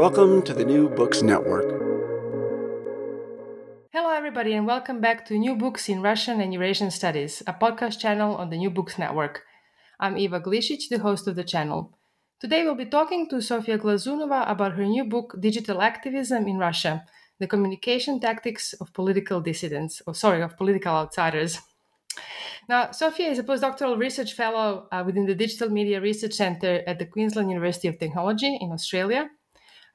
Welcome to the New Books Network. Hello, everybody, and welcome back to New Books in Russian and Eurasian Studies, a podcast channel on the New Books Network. I'm Iva Glisic, the host of the channel. Today, we'll be talking to Sofya Glazunova about her new book, Digital Activism in Russia The Communication Tactics of Political Dissidents, or sorry, of Political Outsiders. Now, Sofya is a postdoctoral research fellow uh, within the Digital Media Research Center at the Queensland University of Technology in Australia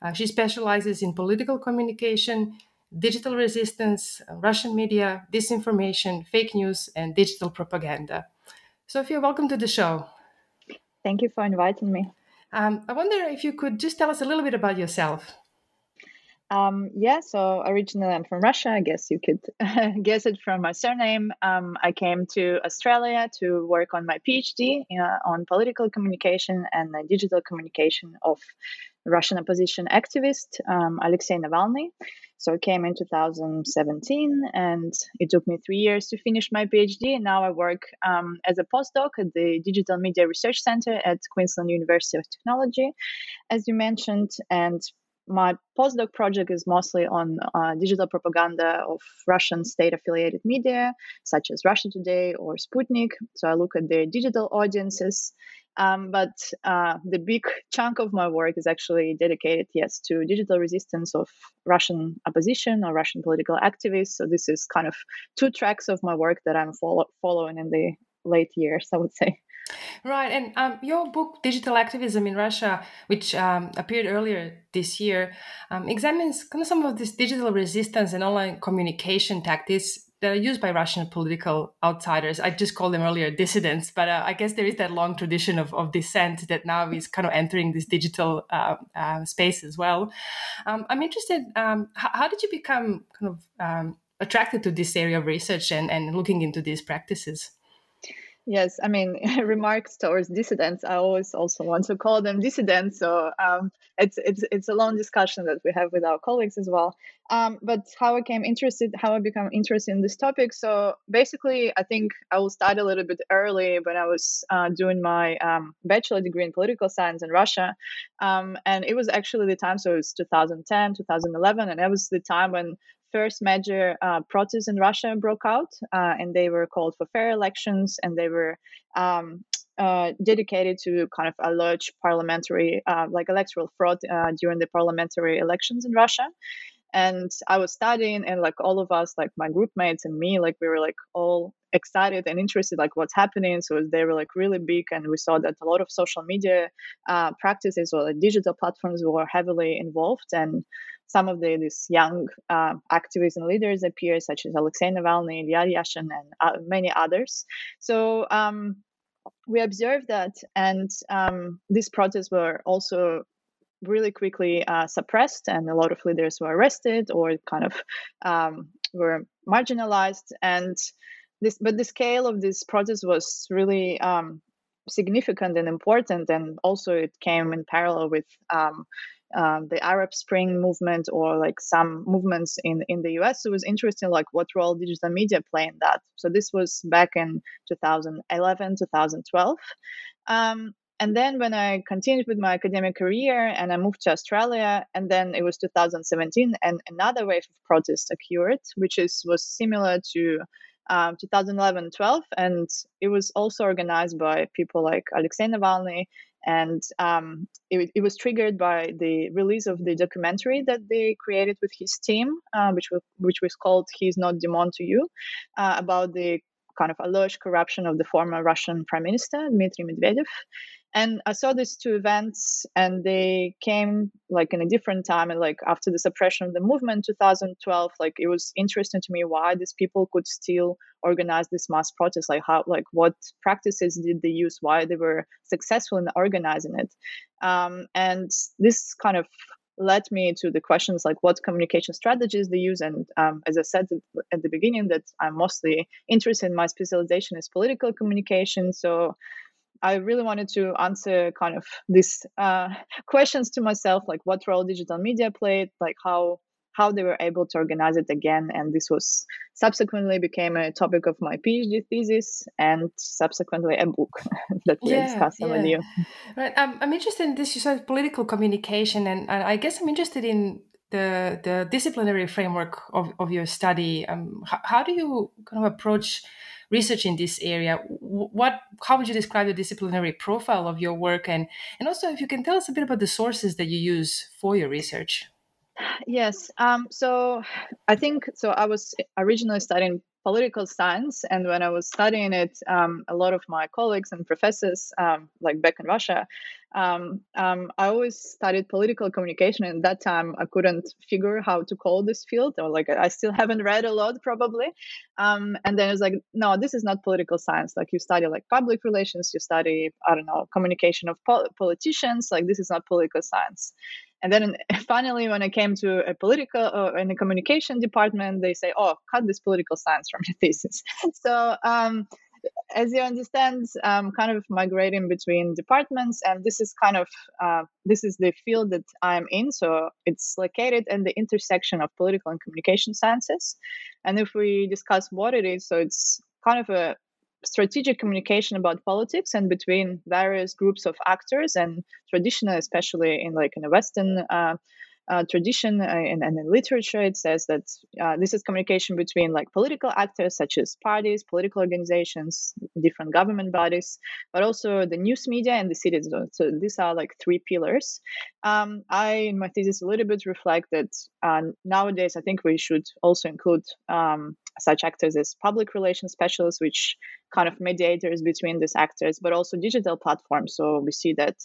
uh, she specializes in political communication, digital resistance, uh, Russian media, disinformation, fake news, and digital propaganda. Sofya, welcome to the show. Thank you for inviting me. Um, I wonder if you could just tell us a little bit about yourself. Um, yeah, so originally I'm from Russia. I guess you could guess it from my surname. Um, I came to Australia to work on my PhD uh, on political communication and digital communication of Russian opposition activist um, Alexei Navalny. So I came in 2017, and it took me three years to finish my PhD. And now I work um, as a postdoc at the Digital Media Research Center at Queensland University of Technology, as you mentioned. And my postdoc project is mostly on uh, digital propaganda of Russian state affiliated media, such as Russia Today or Sputnik. So I look at their digital audiences um, but uh, the big chunk of my work is actually dedicated, yes, to digital resistance of Russian opposition or Russian political activists. So this is kind of two tracks of my work that I'm follow- following in the late years, I would say. Right, and um, your book, Digital Activism in Russia, which um, appeared earlier this year, um, examines kind of some of this digital resistance and online communication tactics that are used by Russian political outsiders. I just called them earlier dissidents, but uh, I guess there is that long tradition of, of dissent that now is kind of entering this digital uh, uh, space as well. Um, I'm interested, um, how, how, did you become kind of um, attracted to this area of research and, and looking into these practices? Yes, I mean remarks towards dissidents. I always also want to call them dissidents. So um, it's it's it's a long discussion that we have with our colleagues as well. Um, but how I came interested, how I become interested in this topic. So basically, I think I will start a little bit early when I was uh, doing my um, bachelor degree in political science in Russia, um, and it was actually the time. So it was 2010, 2011, and it was the time when first major uh, protests in Russia broke out, uh, and they were called for fair elections, and they were um, uh, dedicated to kind of alleged parliamentary, uh, like electoral fraud uh, during the parliamentary elections in Russia. And I was studying, and like all of us, like my group mates and me, like we were like all excited and interested, like what's happening. So they were like really big, and we saw that a lot of social media uh, practices or like digital platforms were heavily involved, and some of the these young uh, activists and leaders appear, such as Alexei Navalny, Ilya Yashin, and uh, many others. So um, we observed that, and um, these protests were also really quickly uh, suppressed, and a lot of leaders were arrested or kind of um, were marginalized. And this, but the scale of this protest was really um, significant and important, and also it came in parallel with um, the Arab Spring movement or like some movements in in the US. So it was interesting, like what role digital media play in that. So this was back in 2011, 2012. Um, and then when I continued with my academic career and I moved to Australia, and then it was 2017, and another wave of protest occurred, which is was similar to um, 2011-12, and it was also organized by people like Alexei Navalny, and um, it, it, was triggered by the release of the documentary that they created with his team, uh, which was which was called "He's Not Dimon to You," uh, about the kind of alleged corruption of the former Russian Prime Minister Dmitry Medvedev, and i saw these two events and they came like in a different time and like after the suppression of the movement 2012 like it was interesting to me why these people could still organize this mass protest like how like what practices did they use why they were successful in organizing it. Um, and this kind of led me to the questions like what communication strategies they use? And um, as i said at the beginning that i'm mostly interested in my specialization is political communication. So I really wanted to answer kind of these uh, questions to myself, like what role digital media played, like how how they were able to organize it again, and this was subsequently became a topic of my PhD thesis and subsequently a book that we yeah, discussed yeah. with you. Right, um, I'm interested in this. You said political communication, and, and I guess I'm interested in the the disciplinary framework of, of your study. Um, how, how do you kind of approach research in this area. What, how would you describe the disciplinary profile of your work, and and also if you can tell us a bit about the sources that you use for your research? Yes. Um, so I think so. I was originally studying political science. And when I was studying it, um, a lot of my colleagues and professors, um, like back in Russia, um, um, I always studied political communication. And at that time, I couldn't figure how to call this field, or like I still haven't read a lot, probably. Um, and then it's like, no, this is not political science. Like you study like public relations, you study, I don't know, communication of pol- politicians. Like this is not political science. And then finally, when I came to a political uh, in the communication department, they say, "Oh, cut this political science from your thesis." so, um, as you understand, I'm kind of migrating between departments, and this is kind of uh, this is the field that I'm in. So it's located in the intersection of political and communication sciences. And if we discuss what it is, so it's kind of a strategic communication about politics and between various groups of actors and traditional especially in like in the western uh, uh, tradition uh, and, and, in literature it says that uh, this is communication between like political actors such as parties political organizations different government bodies but also the news media and the citizens. So these are like three pillars. Um, i in my thesis a little bit reflect that uh, nowadays i think we should also include um, such actors as public relations specialists, which kind of mediators between these actors, but also digital platforms. So we see that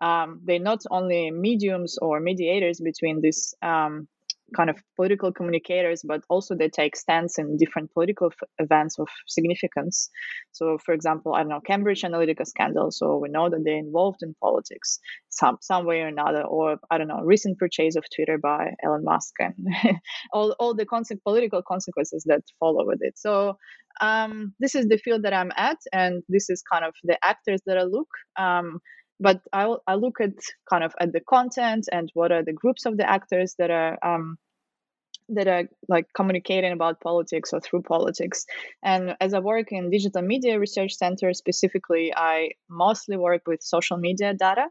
um, they're not only mediums or mediators between these um, kind of political communicators, but also they take stance in different political f- events of significance. So, for example, I don't know Cambridge Analytica scandal. So we know that they're involved in politics some some way or another, or I don't know recent purchase of Twitter by Elon Musk and all all the political consequences that follow with it. So. Um, this is the field that I'm at, and this is kind of the actors that I look. Um, but I, I look at kind of at the content and what are the groups of the actors that are um, that are like communicating about politics or through politics. And as I work in digital media research center specifically, I mostly work with social media data.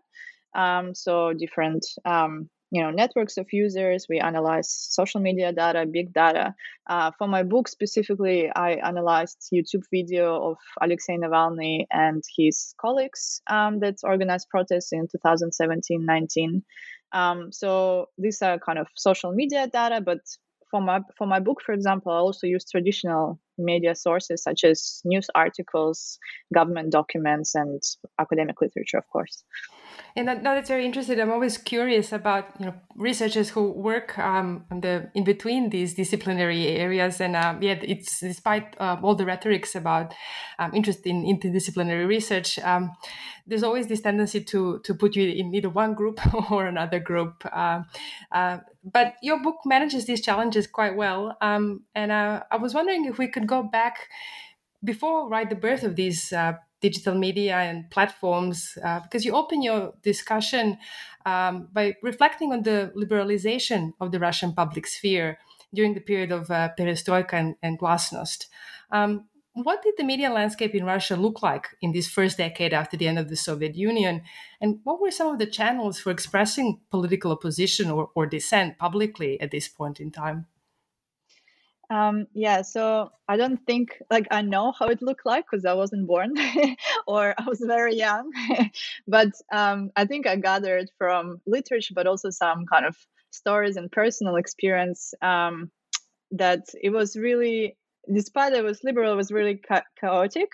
Um, so different um, you know networks of users. We analyze social media data big data. Uh, for my book specifically i analyzed youtube video of alexei navalny and his colleagues um, that organized protests in 2017-19 um, so these are kind of social media data but for my for my book for example i also use traditional media sources such as news articles government documents and academic literature of course and that, that's very interesting. I'm always curious about you know researchers who work um, the in between these disciplinary areas, and uh, yet it's despite uh, all the rhetorics about um, interest in interdisciplinary research, um, there's always this tendency to to put you in either one group or another group. Uh, uh, but your book manages these challenges quite well, um, and uh, I was wondering if we could go back before right the birth of these uh, digital media and platforms, uh, because you open your discussion um, by reflecting on the liberalization of the Russian public sphere during the period of uh, perestroika and, and glasnost. Um, what did the media landscape in Russia look like in this first decade after the end of the Soviet Union? And what were some of the channels for expressing political opposition or, or dissent publicly at this point in time? Um, yeah, so I don't think like I know how it looked like because I wasn't born or I was very young, but um, I think I gathered from literature, but also some kind of stories and personal experience um, that it was really despite it was liberal, it was really cha- chaotic,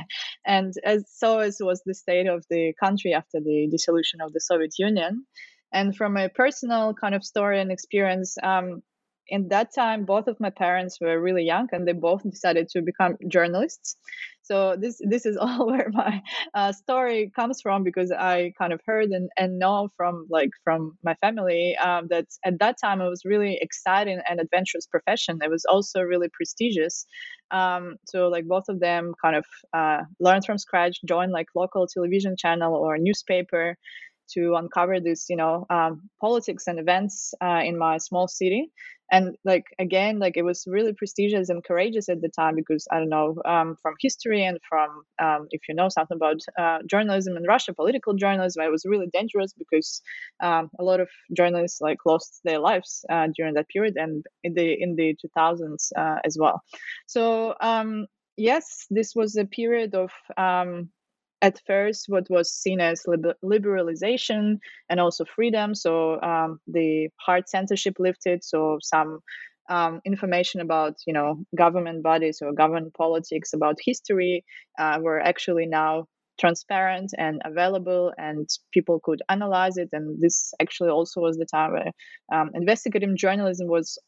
and as so as was the state of the country after the dissolution of the Soviet Union. And from a personal kind of story and experience, um, in that time both of my parents were really young and they both decided to become journalists. So this this is all where my uh, story comes from because i kind of heard and, and know from like from my family um, that at that time it was really exciting and adventurous profession. It was also really prestigious. Um, so like both of them kind of uh, learned from scratch joined like local television channel or newspaper to uncover this you know um, politics and events uh, in my small city and like again like it was really prestigious and courageous at the time because i don't know um, from history and from um, if you know something about uh, journalism in russia political journalism it was really dangerous because um, a lot of journalists like lost their lives uh, during that period and in the in the 2000s uh, as well. So um, yes this was a period of um, at first what was seen as liberalization and also freedom. So um, the hard censorship lifted. So some um, information about you know government bodies or government politics about history uh, were actually now transparent and available and people could analyze it and this actually also was the time where um, investigative journalism was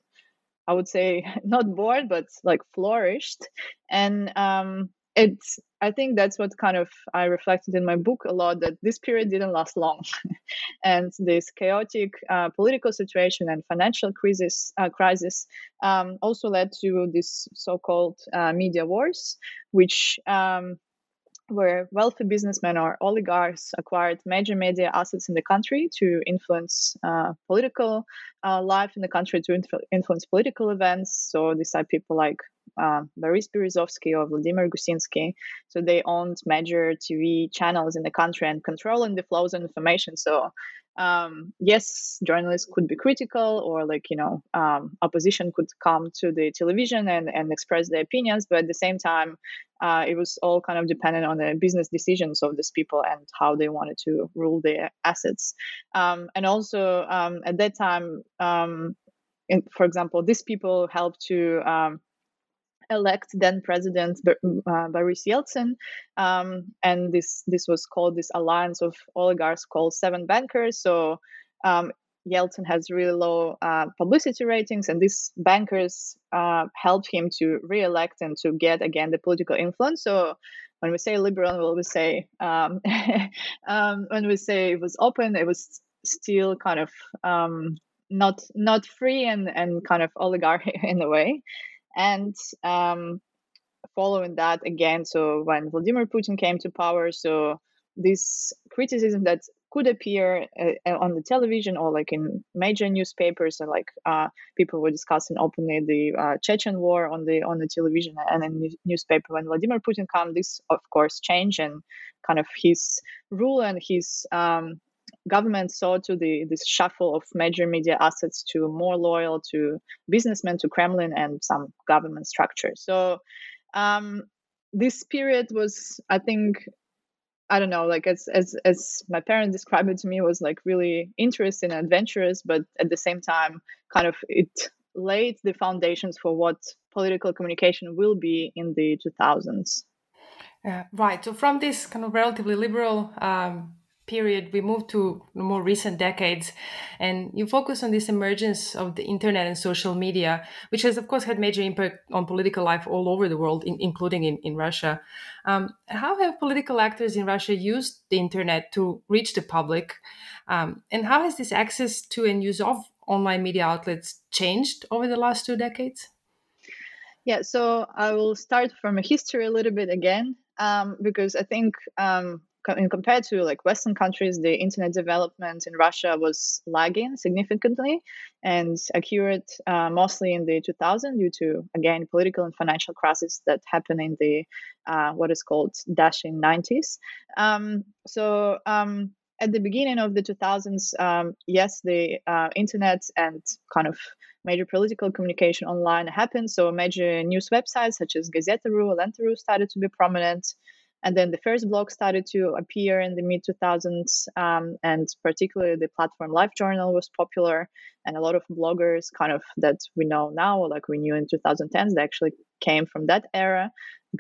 i would say not bored but like flourished and um, it's i think that's what kind of i reflected in my book a lot that this period didn't last long. And this chaotic uh, political situation and financial crisis uh, crisis um, also led to this so-called uh, media wars which um, where wealthy businessmen or oligarchs acquired major media assets in the country to influence uh, political uh, life in the country, to influence political events. So these are people like uh, Boris Berezovsky or Vladimir Gusinsky. So they owned major TV channels in the country and controlling the flows of information. So um, yes, journalists could be critical or like, you know, um, opposition could come to the television and, and express their opinions. But at the same time, uh, it was all kind of dependent on the business decisions of these people and how they wanted to rule their assets. Um, and also um, at that time, um, in, for example, these people helped to um, elect then President uh, Boris Yeltsin, um, and this this was called this alliance of oligarchs called Seven Bankers. So um, Yeltsin has really low uh, publicity ratings, and these bankers uh, helped him to re-elect and to get again the political influence. So when we say liberal, we say um, um, when we say it was open, it was still kind of um, not not free and and kind of oligarchy in a way. And um, following that again, so when Vladimir Putin came to power, so this criticism that could appear uh, on the television or like in major newspapers or like uh, people were discussing openly the uh, Chechen war on the on the television and in newspaper when Vladimir Putin came this of course changed and kind of his rule and his um, government saw to the this shuffle of major media assets to more loyal to businessmen, to Kremlin, and some government structures. So um, this period was, I think, I don't know, like as as as my parents described it to me, was like really interesting and adventurous, but at the same time, kind of it laid the foundations for what political communication will be in the 2000s. Uh, right. So from this kind of relatively liberal um, period, we move to more recent decades, and you focus on this emergence of the internet and social media, which has, of course, had major impact on political life all over the world, in, including in, in Russia. Um, how have political actors in Russia used the internet to reach the public? Um, and how has this access to and use of online media outlets changed over the last two decades? Yeah, so I will start from a history a little bit again. um, because I think um, in compared to like Western countries, the internet development in Russia was lagging significantly and occurred uh, mostly in the 2000s due to again political and financial crisis that happened in the uh, what is called dashing 90s. Um, so um, at the beginning of the 2000s, um, yes, the uh, internet and kind of major political communication online happened. So major news websites such as Gazeta.ru, Lenta.ru started to be prominent. And then the first blog started to appear in the mid 2000s, um, and particularly the platform LiveJournal was popular. And a lot of bloggers, kind of that we know now, like we knew in 2010s, they actually came from that era,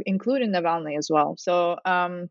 including Navalny as well. So um,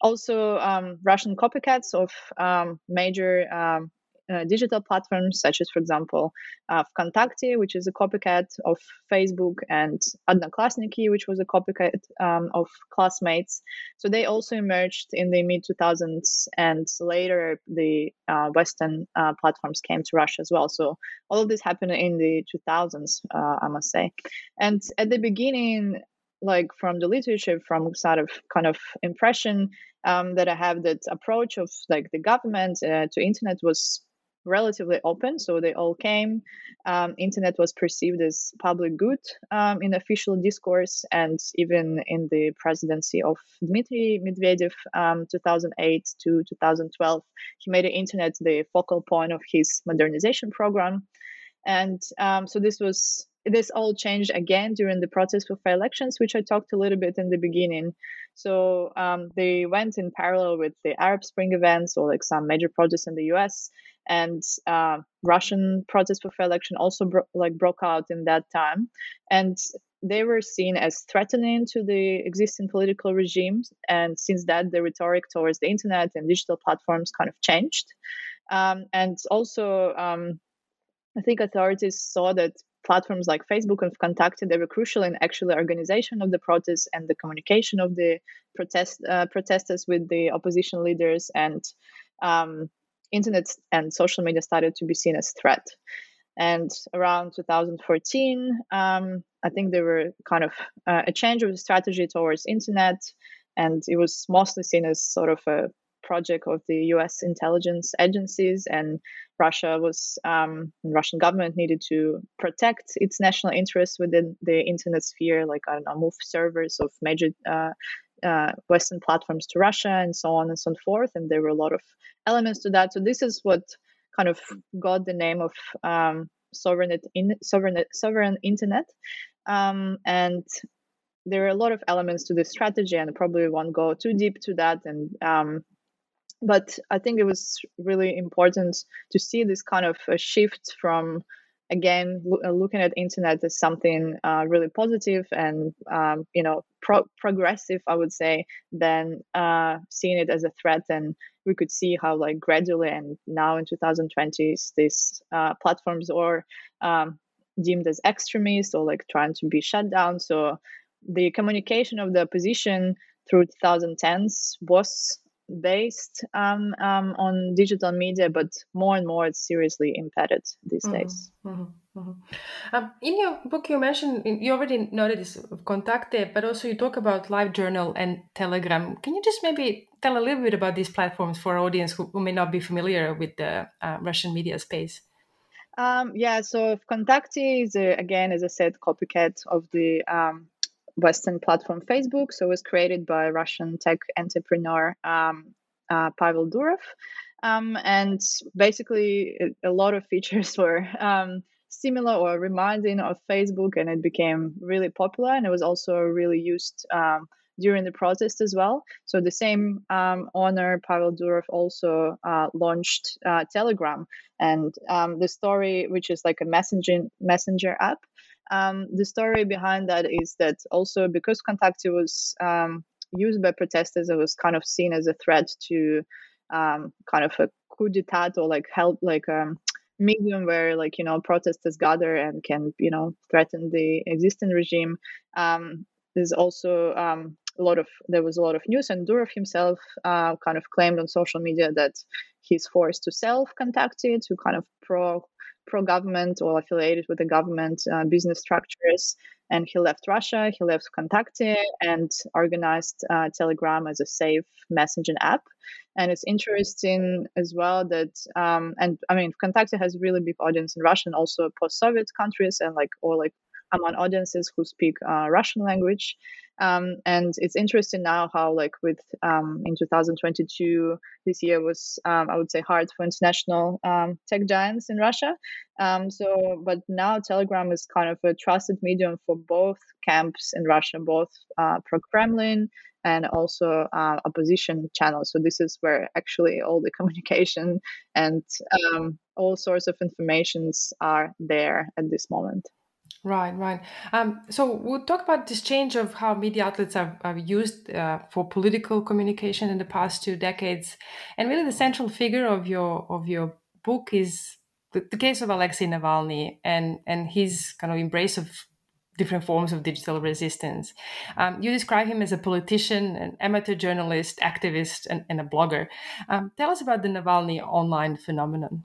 also um, Russian copycats of um, major um, uh, digital platforms such as, for example, uh, Vkontakte, which is a copycat of Facebook, and Odnoklassniki, which was a copycat um, of Classmates. So they also emerged in the mid 2000s, and later the uh, Western uh, platforms came to Russia as well. So all of this happened in the 2000s, uh, I must say. And at the beginning, like from the literature, from sort of kind of impression um, that I have, that approach of like the government uh, to internet was relatively open so they all came. Um, internet was perceived as public good um, in official discourse and even in the presidency of dmitry medvedev um, 2008 to 2012 he made the internet the focal point of his modernization program. And um, so this was this all changed again during the protest for fair elections, which I talked a little bit in the beginning. So um, they went in parallel with the Arab Spring events or like some major protests in the U.S. and uh, Russian protests for fair election also bro- like broke out in that time, and they were seen as threatening to the existing political regimes. And since that, the rhetoric towards the internet and digital platforms kind of changed. Um, and also, um, I think authorities saw that platforms like Facebook and Vkontakte, they were crucial in actually organization of the protests and the communication of the protest uh, protesters with the opposition leaders and um, internet and social media started to be seen as threat. And around 2014, um, I think there were kind of uh, a change of strategy towards internet, and it was mostly seen as sort of a project of the U.S. intelligence agencies, and Russia was um, Russian government needed to protect its national interests within the internet sphere, like I don't know, move servers of major uh, uh, Western platforms to Russia and so on and so forth. And there were a lot of elements to that. So this is what kind of got the name of um, sovereign in, sovereign sovereign internet. Um, and there are a lot of elements to this strategy, and probably won't go too deep to that. And um, but I think it was really important to see this kind of shift from again uh, looking at internet as something uh, really positive and um, you know pro- progressive i would say than uh, seeing it as a threat. And we could see how like gradually and now in 2020s these uh, platforms are um, deemed as extremist or like trying to be shut down. So the communication of the opposition through 2010s was based um, um, on digital media, but more and more it's seriously impeded these mm-hmm. days. Mm-hmm. Mm-hmm. Um, in your book, you mentioned you already noted this Vkontakte, but also you talk about LiveJournal and Telegram. Can you just maybe tell a little bit about these platforms for our audience who, who may not be familiar with the uh, Russian media space? Um, yeah, so Vkontakte is a, again, as I said, copycat of the um, Western platform Facebook. So it was created by Russian tech entrepreneur um, uh, Pavel Durov. Um, and basically, a lot of features were um, similar or reminding of Facebook, and it became really popular. And it was also really used um, during the protest as well. So the same um, owner, Pavel Durov, also uh, launched uh, Telegram, and um, the story, which is like a messaging messenger app. Um, the story behind that is that also because Vkontakte was um, used by protesters, it was kind of seen as a threat to um, kind of a coup d'état or like help like um, medium where like you know protesters gather and can you know threaten the existing regime. Um, there's also um, a lot of there was a lot of news, and Durov himself uh, kind of claimed on social media that he's forced to self Vkontakte to kind of pro pro government or affiliated with the government uh, business structures and he left Russia. He left Kontakte and organized uh, Telegram as a safe messaging app. And it's interesting as well that, um, and I mean, Kontakte has a really big audience in Russia and also post-Soviet countries and like or like among audiences who speak uh, Russian language. Um, and it's interesting now how, like, with um, in 2022, this year was, um, I would say, hard for international um, tech giants in Russia. Um, so, but now Telegram is kind of a trusted medium for both camps in Russia, both uh, pro Kremlin and also uh, opposition channels. So this is where actually all the communication and um, all sorts of informations are there at this moment. Right, right. Um, so we'll talk about this change of how media outlets are, are used uh, for political communication in the past two decades, and really the central figure of your of your book is the, the case of Alexei Navalny and and his kind of embrace of different forms of digital resistance. Um, you describe him as a politician, an amateur journalist, activist, and, and a blogger. Um, tell us about the Navalny online phenomenon.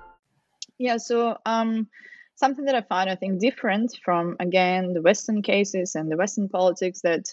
Yeah, so um, something that I find, I think, different from, again, the Western cases and the Western politics that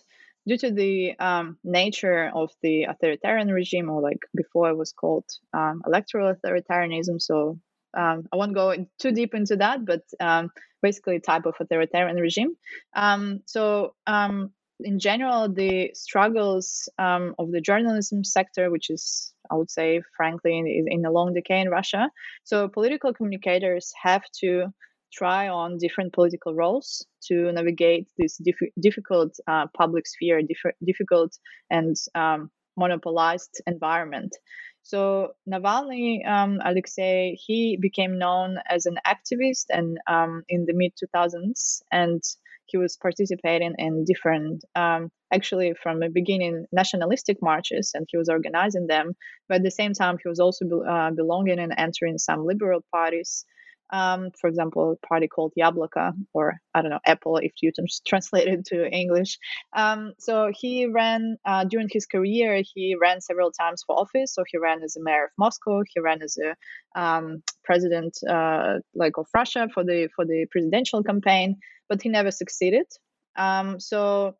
due to the um, nature of the authoritarian regime, or like before it was called um, electoral authoritarianism, so um, I won't go too deep into that, but um, basically type of authoritarian regime. Um, so um, in general, the struggles um, of the journalism sector, which is, I would say, frankly, in, in a long decay in Russia. So political communicators have to try on different political roles to navigate this diff- difficult uh, public sphere, diff- difficult and um, monopolized environment. So Navalny, um, Alexei, he became known as an activist and um, in the mid 2000s, and he was participating in different, um, actually from the beginning, nationalistic marches, and he was organizing them. But at the same time, he was also be- uh, belonging and entering some liberal parties. Um, for example, a party called Yabloko, or I don't know, Apple, if you translate it to English. Um, so he ran uh, during his career. He ran several times for office. So he ran as a mayor of Moscow. He ran as a um, president, uh, like of Russia, for the for the presidential campaign but he never succeeded. Um, so,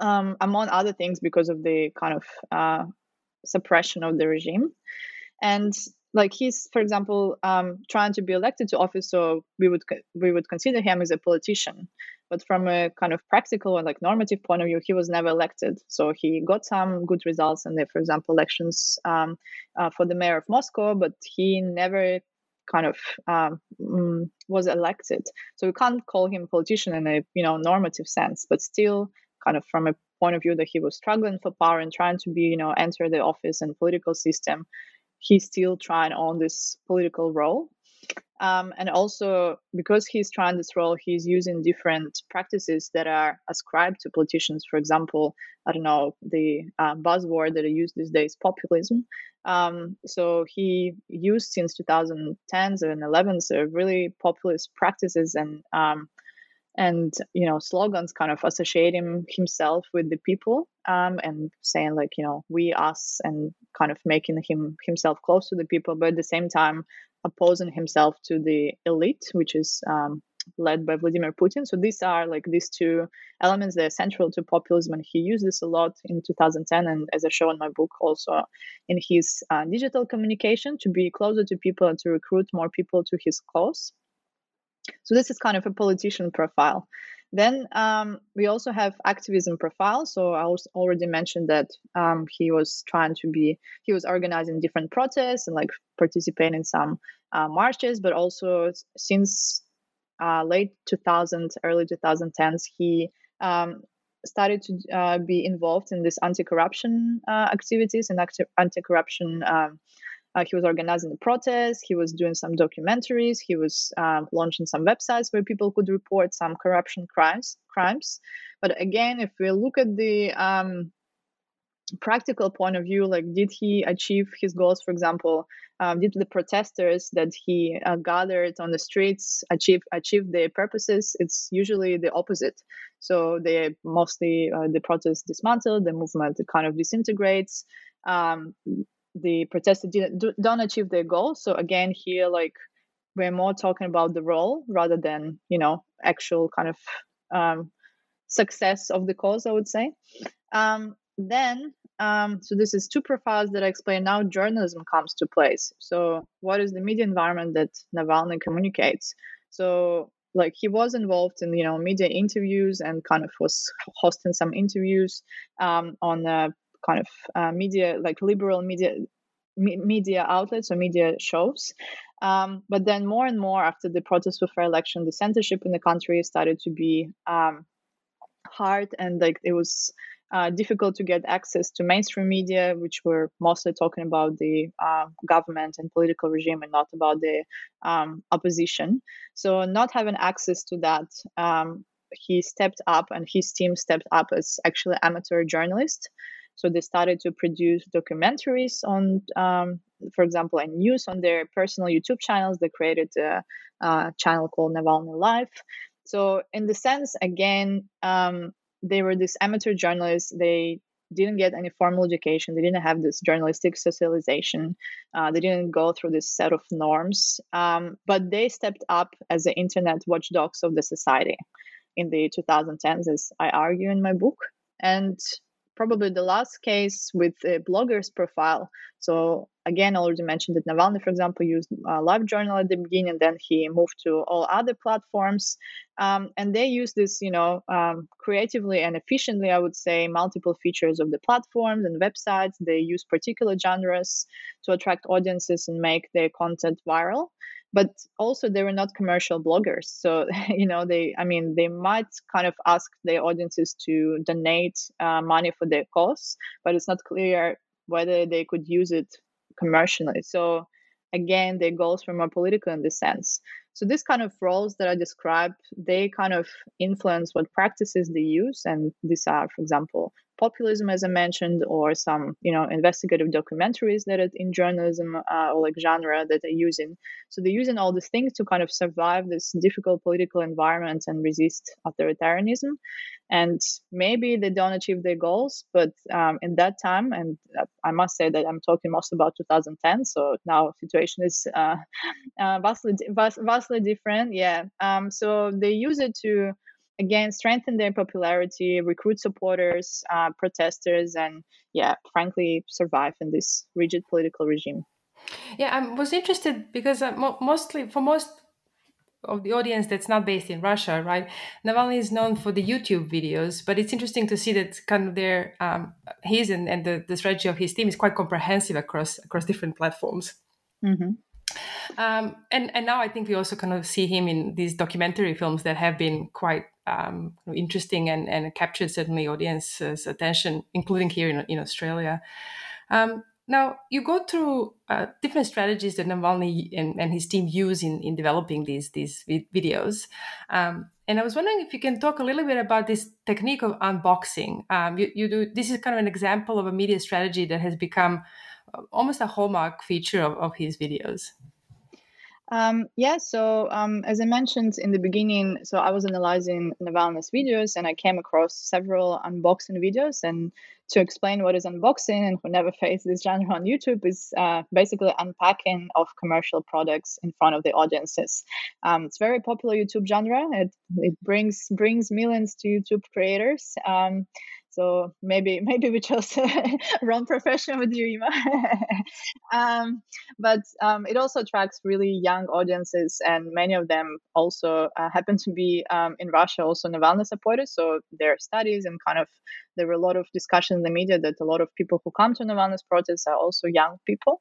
um, among other things, because of the kind of uh, suppression of the regime, and like he's, for example, um, trying to be elected to office, so we would we would consider him as a politician. But from a kind of practical and like normative point of view, he was never elected. So he got some good results in the, for example, elections um, uh, for the mayor of Moscow, but he never kind of um, mm, was elected. So we can't call him politician in a you know normative sense, but still kind of from a point of view that he was struggling for power and trying to be you know enter the office and political system, he's still trying on this political role. Um, and also because he's trying this role, he's using different practices that are ascribed to politicians. For example, I don't know the uh, buzzword that I use these days, populism. Um, so he used since 2010s and 11s uh, really populist practices and um, and you know slogans kind of associating himself with the people um, and saying like you know we us and kind of making him himself close to the people but at the same time opposing himself to the elite which is um, led by Vladimir Putin. So these are like these two elements that are central to populism, and he used this a lot in 2010, and as I show in my book, also in his uh, digital communication to be closer to people and to recruit more people to his cause. So this is kind of a politician profile. Then um, we also have activism profile. So I was already mentioned that um, he was trying to be, he was organizing different protests and like participating in some uh, marches, but also since uh, late 2000s, early 2010s, he um, started to uh, be involved in this anti-corruption uh, activities and anti-corruption um, uh, he was organizing the protests. He was doing some documentaries. He was um, launching some websites where people could report some corruption crimes. Crimes, but again, if we look at the um, practical point of view, like did he achieve his goals? For example, um, did the protesters that he uh, gathered on the streets achieve achieve their purposes? It's usually the opposite. So they mostly uh, the protest dismantled, the movement kind of disintegrates. Um, the protesters didn't, don't achieve their goal. So again, here like we're more talking about the role rather than you know actual kind of um, success of the cause. I would say. Um, then um, so this is two profiles that I explain now journalism comes to place. So what is the media environment that Navalny communicates? So like he was involved in you know media interviews and kind of was hosting some interviews um, on a kind of uh, media like liberal media me- media outlets or media shows. Um, but then more and more after the protests for fair election, the censorship in the country started to be um, hard and like it was uh, difficult to get access to mainstream media, which were mostly talking about the uh, government and political regime and not about the um, opposition. So, not having access to that, um, he stepped up and his team stepped up as actually amateur journalist. So they started to produce documentaries on, um, for example, and news on their personal YouTube channels. They created a, a channel called Navalny Live. So in the sense, again, um, they were these amateur journalists. They didn't get any formal education. They didn't have this journalistic socialization. Uh, they didn't go through this set of norms. Um, but they stepped up as the internet watchdogs of the society in the 2010s, as I argue in my book. And probably the last case with a blogger's profile. So again, I already mentioned that Navalny, for example, used uh, LiveJournal at the beginning, and then he moved to all other platforms. Um, and they use this, you know, um, creatively and efficiently, I would say, multiple features of the platforms and websites. They use particular genres to attract audiences and make their content viral but also they were not commercial bloggers so you know they i mean they might kind of ask their audiences to donate uh, money for their cause but it's not clear whether they could use it commercially. So again their goals were more political in this sense. So these kind of roles that i described they kind of influence what practices they use and these are for example populism, as I mentioned, or some you know investigative documentaries that in journalism uh, or like genre that they're using. So they're using all these things to kind of survive this difficult political environment and resist authoritarianism. And maybe they don't achieve their goals, but um, in that time, and uh, I must say that I'm talking most about 2010, so now situation is uh, uh, vastly vastly different. Yeah. Um, so they use it to again strengthen their popularity recruit supporters uh, protesters and yeah frankly survive in this rigid political regime yeah i was interested because uh, mo- mostly for most of the audience that's not based in Russia, right? Navalny is known for the YouTube videos, but it's interesting to see that kind of their um, his and, and the, the strategy of his team is quite comprehensive across across different platforms. Mm-hmm. Um, and and now I think we also kind of see him in these documentary films that have been quite um, interesting and, and captured certainly audience's attention, including here in, in Australia. Um, now, you go through uh, different strategies that Navalny and, and, his team use in, in developing these, these videos. Um, and I was wondering if you can talk a little bit about this technique of unboxing. Um, you, you do this is kind of an example of a media strategy that has become uh, almost a hallmark feature of, of his videos. Um, yeah, so um, as I mentioned in the beginning, so I was analyzing Navalny's videos and I came across several unboxing videos. And to explain what is unboxing and who never faced this genre on YouTube is uh, basically unpacking of commercial products in front of the audiences. Um, it's very popular YouTube genre. It, it brings brings millions to YouTube creators. Um, so maybe maybe we chose wrong profession with you, Iva. um, but um, it also attracts really young audiences, and many of them also uh, happen to be um, in Russia, also Navalny supporters. So their studies and kind of there were a lot of discussion in the media that a lot of people who come to Navalny's protests are also young people.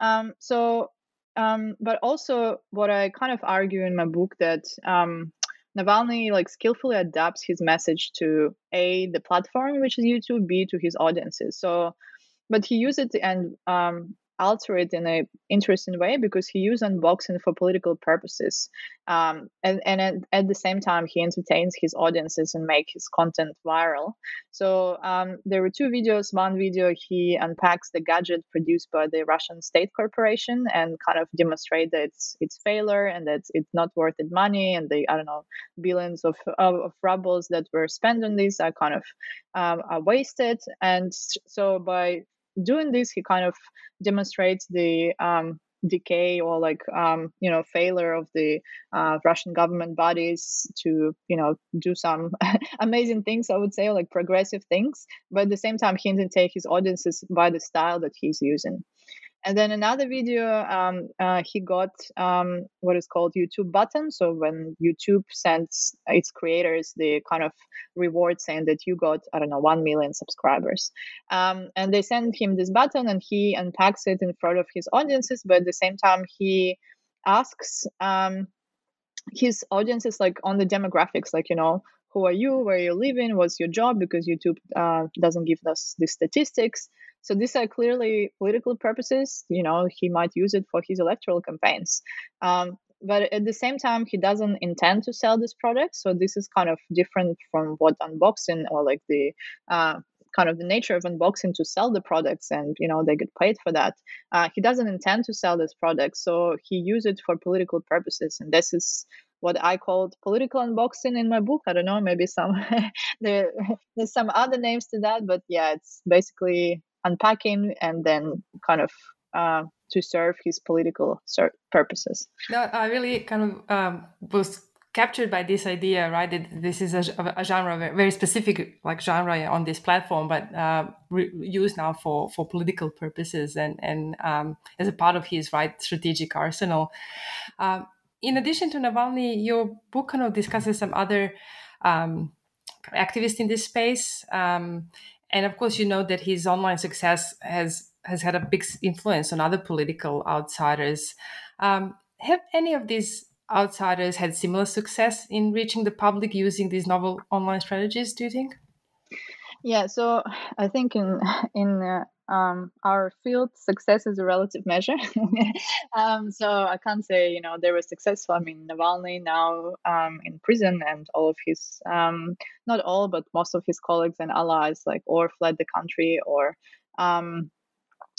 Um, so um, but also what I kind of argue in my book that um, Navalny like skillfully adapts his message to a the platform which is YouTube, b to his audiences. So, but he uses it and um, alter it in a interesting way because he used unboxing for political purposes um, and, and at, at, the same time he entertains his audiences and make his content viral. So um, there were two videos. One video he unpacks the gadget produced by the russian state corporation and kind of demonstrate that it's, it's failure and that it's not worth it money and the i don't know billions of, of, of rubles that were spent on this are kind of um, are wasted. And so by doing this, he kind of demonstrates the um, decay or like um, you know failure of the uh, Russian government bodies to you know do some amazing things. I would say like progressive things, but at the same time, he didn't take his audiences by the style that he's using. And then another video, um, uh, he got um, what is called YouTube button. So when YouTube sends its creators the kind of reward saying that you got, I don't know, 1 million subscribers. Um, and they send him this button and he unpacks it in front of his audiences. But at the same time, he asks um, his audiences like on the demographics, like, you know, who are you, where are you living, what's your job, because YouTube uh, doesn't give us the statistics. So these are clearly political purposes. You know, he might use it for his electoral campaigns. Um, but at the same time, he doesn't intend to sell this product. So this is kind of different from what unboxing or like the uh, kind of the nature of unboxing to sell the products and you know they get paid for that uh, he doesn't intend to sell this product so he used it for political purposes and this is what i called political unboxing in my book i don't know maybe some there, there's some other names to that but yeah it's basically unpacking and then kind of uh, to serve his political ser- purposes. No, I really kind of um, was captured by this idea, right? That this is a, a, genre, very specific like genre on this platform, but uh, re- used now for for political purposes and and um, as a part of his right strategic arsenal. Um, in addition to Navalny, your book kind of discusses some other um, activists in this space. Um, and of course you know that his online success has has had a big influence on other political outsiders. Um, have any of these outsiders had similar success in reaching the public using these novel online strategies do you think? Yeah so i think in in uh, um, our field success is a relative measure. Um, so i can't say you know they were successful. I mean navalny now um, in prison and all of his um, not all but most of his colleagues and allies like or fled the country or um,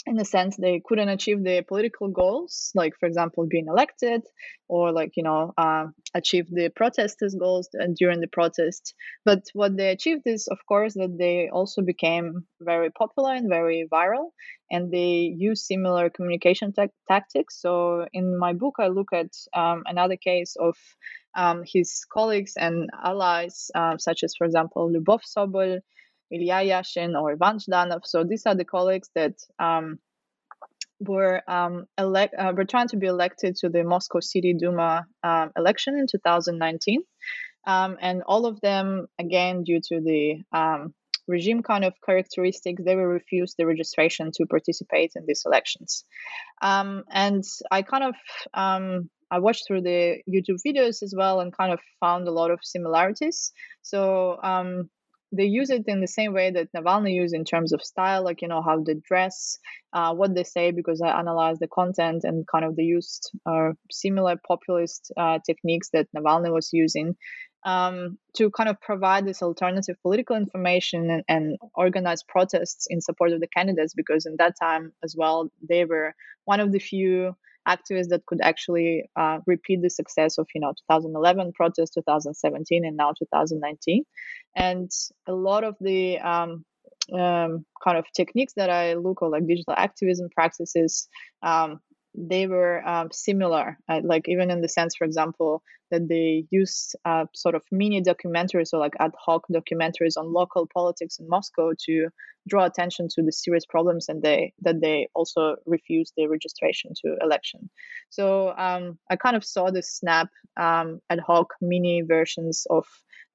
in a sense they couldn't achieve their political goals like for example being elected or like you know uh, achieve the protesters goals during the protest. But what they achieved is of course that they also became very popular and very viral and they use similar communication te- tactics. So in my book i look at um, another case of um, his colleagues and allies uh, such as for example Lyubov Sobol Ilya Yashin or Ivan Zhdanov. So these are the colleagues that um, were um, elect uh, were trying to be elected to the Moscow City Duma um, election in 2019, um, and all of them again due to the um, regime kind of characteristics, they were refused the registration to participate in these elections. Um, and I kind of um, I watched through the YouTube videos as well and kind of found a lot of similarities. So um, they use it in the same way that Navalny used in terms of style, like you know how they dress, uh, what they say, because I analyzed the content and kind of they used uh, similar populist uh, techniques that Navalny was using um, to kind of provide this alternative political information and, and organize protests in support of the candidates, because in that time as well they were one of the few activists that could actually uh, repeat the success of you know 2011 protests 2017 and now 2019 and a lot of the um, um, kind of techniques that i look at like digital activism practices um, they were um, similar, uh, like even in the sense, for example, that they used uh, sort of mini documentaries or like ad hoc documentaries on local politics in Moscow to draw attention to the serious problems, and they that they also refused the registration to election. So um, I kind of saw this snap um, ad hoc mini versions of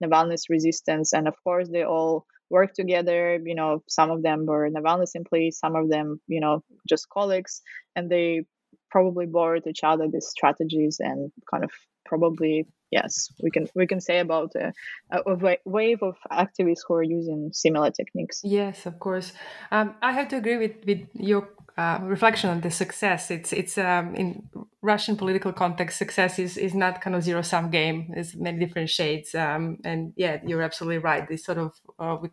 Navalny's resistance, and of course they all work together. You know, some of them were Navalny's employees, some of them, you know, just colleagues, and they probably borrowed each other these strategies and kind of probably yes we can we can say about a, a, wave of activists who are using similar techniques yes of course um, i have to agree with with your uh, reflection on the success. It's it's um, in Russian political context, success is is not kind of zero sum game. There's many different shades, um, and yeah, you're absolutely right. This sort of uh, we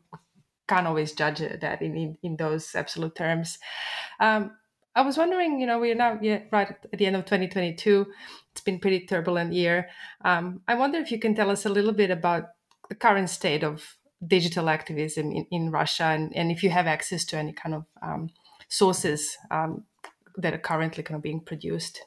can't always judge that in in, in those absolute terms. I was wondering, you know, we're now right at the end of 2022. It's been pretty turbulent year. Um, I wonder if you can tell us a little bit about the current state of digital activism in, in Russia, and, and if you have access to any kind of um, sources um, that are currently kind of being produced.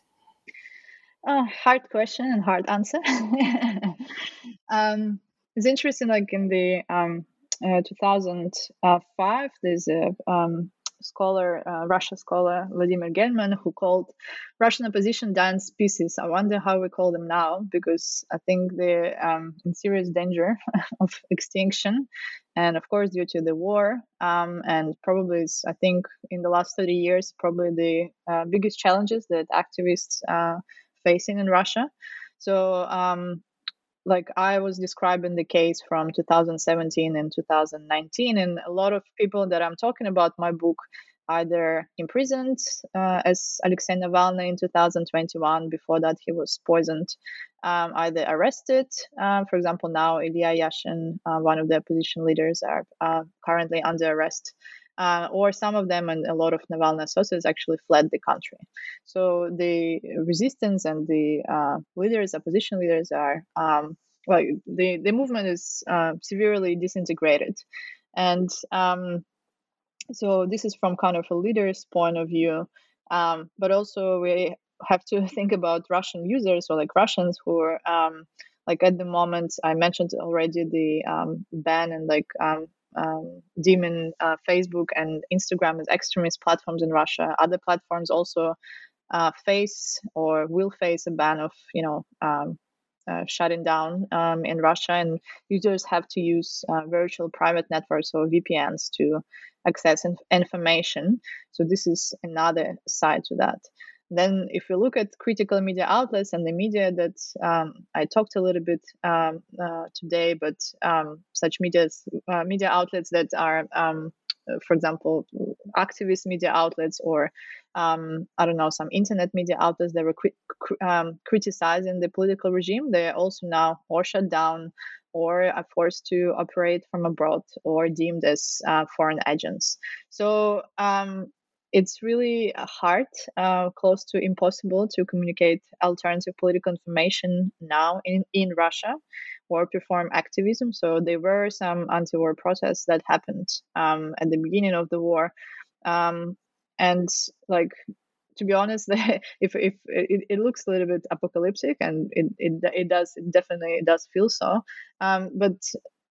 Uh, hard question and hard answer. um, it's interesting, like in the um, uh, 2005, there's a um, scholar, uh, Russia scholar Vladimir Gelman, who called Russian opposition dance species. I wonder how we call them now because I think they're um, in serious danger of extinction, and of course due to the war. Um, and probably, I think in the last 30 years, probably the uh, biggest challenges that activists are uh, facing in Russia. So um, like I was describing the case from 2017 and 2019, and a lot of people that I'm talking about my book either imprisoned uh, as Alexei Navalny in 2021. Before that, he was poisoned. Um, either arrested. Um, for example, now Ilya Yashin, uh, one of the opposition leaders, are uh, currently under arrest. Uh, or some of them and a lot of Navalny associates actually fled the country. So the resistance and the uh, leaders, opposition leaders, are um, well, the the movement is uh, severely disintegrated, and um, so this is from kind of a leader's point of view, um, but also we have to think about Russian users or like Russians who are um, like at the moment I mentioned already the um, ban and like um, um, demon uh, Facebook and Instagram as extremist platforms in Russia. Other platforms also uh, face or will face a ban of you know um, uh, shutting down um, in Russia, and users have to use uh, virtual private networks or VPNs to access inf- information. So this is another side to that. Then, if we look at critical media outlets and the media that um, I talked a little bit um, uh, today, but um, such medias, uh, media outlets that are, um, for example, activist media outlets or um, I don't know some internet media outlets that were cri- cr- um, criticizing the political regime, they are also now or shut down or are forced to operate from abroad or deemed as uh, foreign agents. So it's really hard, uh, close to impossible to communicate alternative political information now in, in Russia or perform activism. So there were some anti-war protests that happened um, at the beginning of the war. Um, and like to be honest, if if it, it, looks a little bit apocalyptic, and it it, it does it definitely does feel so. Um, but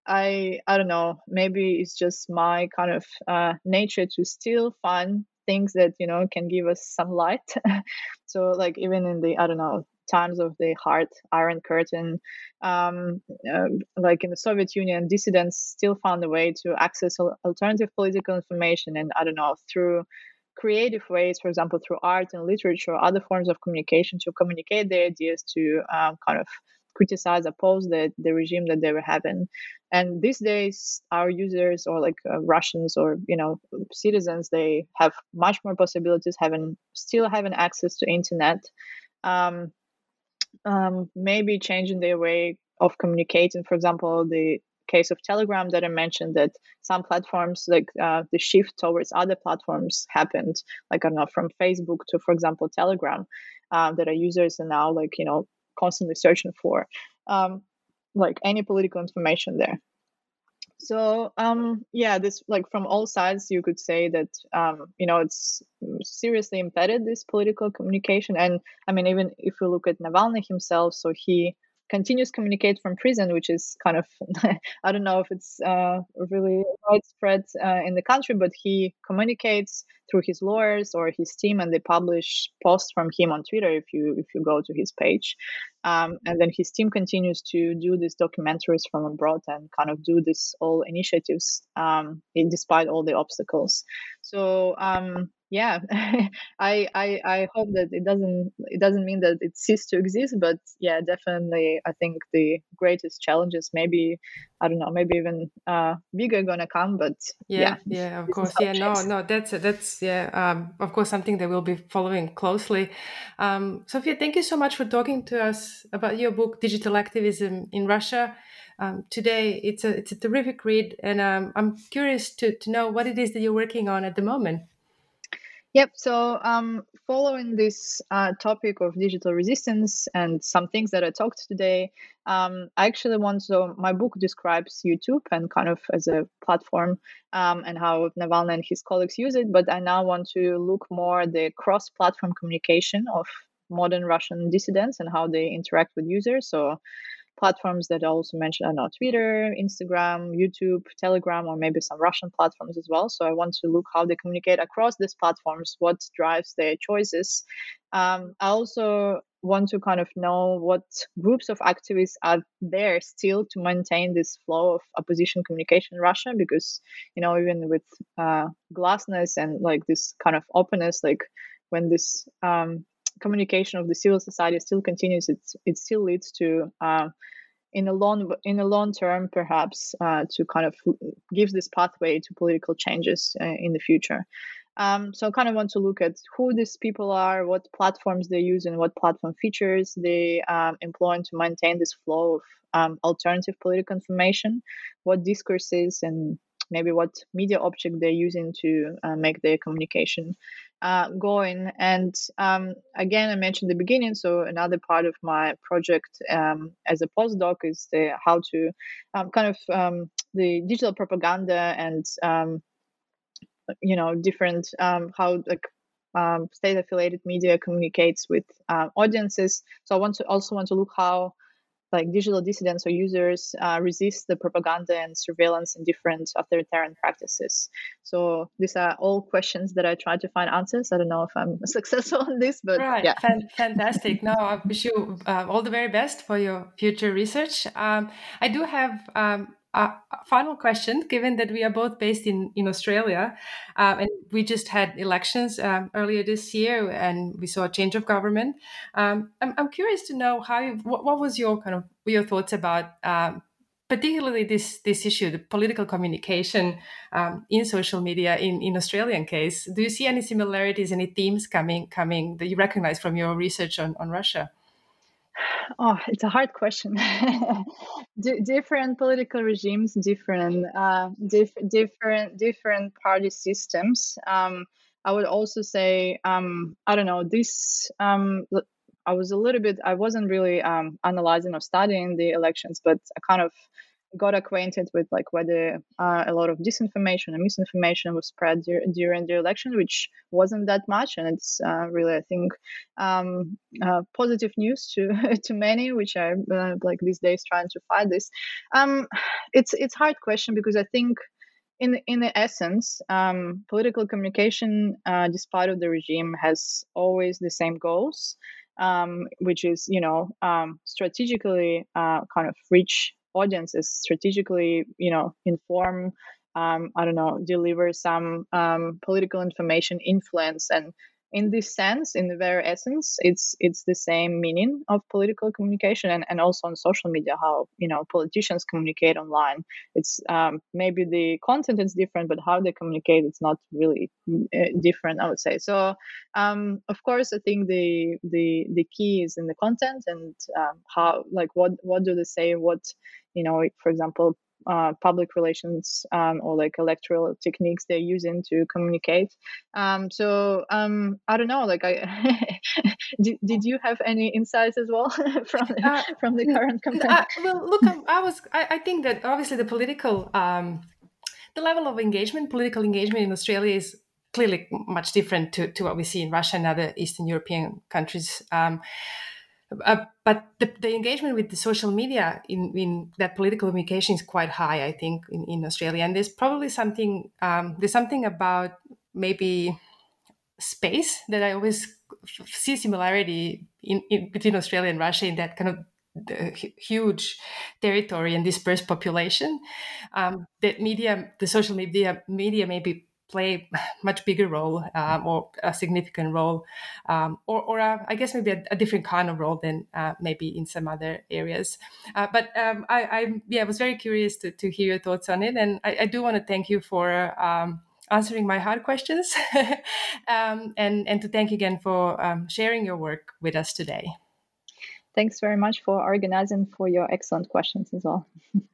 I I don't know. Maybe it's just my kind of uh, nature to still find things that you know can give us some light. So like even in the i don't know times of the hard iron curtain um, uh, like in the soviet union dissidents still found a way to access alternative political information and i don't know through creative ways for example through art and literature other forms of communication to communicate their ideas to um, kind of criticize, oppose the, the regime that they were having. And these days, our users or like uh, Russians or you know citizens, they have much more possibilities having still having access to internet. Um, um, maybe changing their way of communicating. For example, the case of Telegram that I mentioned that some platforms like uh, the shift towards other platforms happened, like I don't know, from Facebook to, for example, Telegram, uh, that our users are now like you know constantly searching for um, like any political information there. So um, yeah this like from all sides you could say that um, you know it's seriously impeded this political communication. And i mean even if we look at navalny himself so he continues communicate from prison, which is kind of I don't know if it's uh, really widespread uh, in the country, but he communicates through his lawyers or his team, and they publish posts from him on Twitter if you if you go to his page, um, and then his team continues to do these documentaries from abroad and kind of do this all initiatives um, despite all the obstacles. So um, yeah I, I i hope that it doesn't it doesn't mean that it ceased to exist but yeah definitely i think the greatest challenges maybe I don't know, maybe even uh, bigger gonna come. But yeah, yeah, yeah, of course, yeah, no, no, that's that's yeah, um, of course, something that we'll be following closely. Um, Sofya, thank you so much for talking to us about your book, Digital Activism in Russia. Um, today, it's a it's a terrific read, and um, I'm curious to to know what it is that you're working on at the moment. Yep. So, um, following this uh, topic of digital resistance and some things that I talked today, um, I actually want to. My book describes YouTube and kind of as a platform um, and how Navalny and his colleagues use it. But I now want to look more the cross-platform communication of modern Russian dissidents and how they interact with users. So platforms that I also mentioned are not Twitter, Instagram, YouTube, Telegram, or maybe some Russian platforms as well. So I want to look how they communicate across these platforms, what drives their choices. Um, I also want to kind of know what groups of activists are there still to maintain this flow of opposition communication in Russia, because you know even with uh, glasnost and like this kind of openness, like when this um, communication of the civil society still continues, it it still leads to uh, in a long in a long term perhaps uh, to kind of give this pathway to political changes uh, in the future. Um, so I kind of want to look at who these people are, what platforms they use, and what platform features they um, employ to maintain this flow of um, alternative political information, what discourses and maybe what media object they're using to uh, make their communication uh, going. And um, again, I mentioned the beginning. So another part of my project um, as a postdoc is the how to um, kind of um, the digital propaganda and um, you know different um, how like state affiliated media communicates with uh, audiences. So I want to also want to look how like digital dissidents or users uh, resist the propaganda and surveillance and different authoritarian practices. So these are all questions that I try to find answers. I don't know if I'm successful in this, but right. yeah, fantastic. no, I wish you uh, all the very best for your future research. Um, I do have um, uh, final question given that we are both based in, in australia um, and we just had elections um, earlier this year and we saw a change of government um, I'm, I'm curious to know how you, what, what was your kind of your thoughts about um, particularly this this issue the political communication um, in social media in in australian case? Do you see any similarities any themes coming coming that you recognize from your research on, on russia Oh, it's a hard question. D- different political regimes, different, uh, diff- different, different party systems. Um, I would also say, um, I don't know, this. Um, I was a little bit. I wasn't really um, analyzing or studying the elections, but I kind of got acquainted with like whether uh, a lot of disinformation and misinformation was spread dur- during the election, which wasn't that much, and it's uh, really I think um, uh, positive news to to many, which are uh, like these days trying to fight this. Um, it's it's hard question because I think. In, in the essence, um, political communication, uh, despite of the regime, has always the same goals, um, which is, you know, um, strategically uh, kind of reach audiences strategically you know inform um, i don't know deliver some um, political information influence and in this sense in the very essence it's it's the same meaning of political communication and, and also on social media how you know politicians communicate online. It's um, maybe the content is different but how they communicate it's not really uh, different i would say. So um, of course i think the the the key is in the content and um, how like what what do they say what you know for example uh, public relations um, or like electoral techniques they're using to communicate. Um, so um, I don't know. Like, I did, did you have any insights as well from the, uh, from the current campaign? Uh, well, look, I was. I, I, think that obviously the political, um, the level of engagement, political engagement in Australia is clearly much different to, to what we see in Russia and other Eastern European countries. Uh, but the, the, engagement with the social media in, in that political communication is quite high, I think, in, in Australia. And there's probably something um, there's something about maybe space that I always see similarity in, in, between Australia and Russia in that kind of huge territory and dispersed population. Um, that media, the social media, media maybe play much bigger role um, or a significant role, um, or, or a, I guess maybe a, a, different kind of role than uh, maybe in some other areas. Uh, but um, I, I, yeah, I was very curious to, to hear your thoughts on it, and I, I do want to thank you for. Um, answering my hard questions um, and and to thank again for um, sharing your work with us today thanks very much for organizing for your excellent questions as well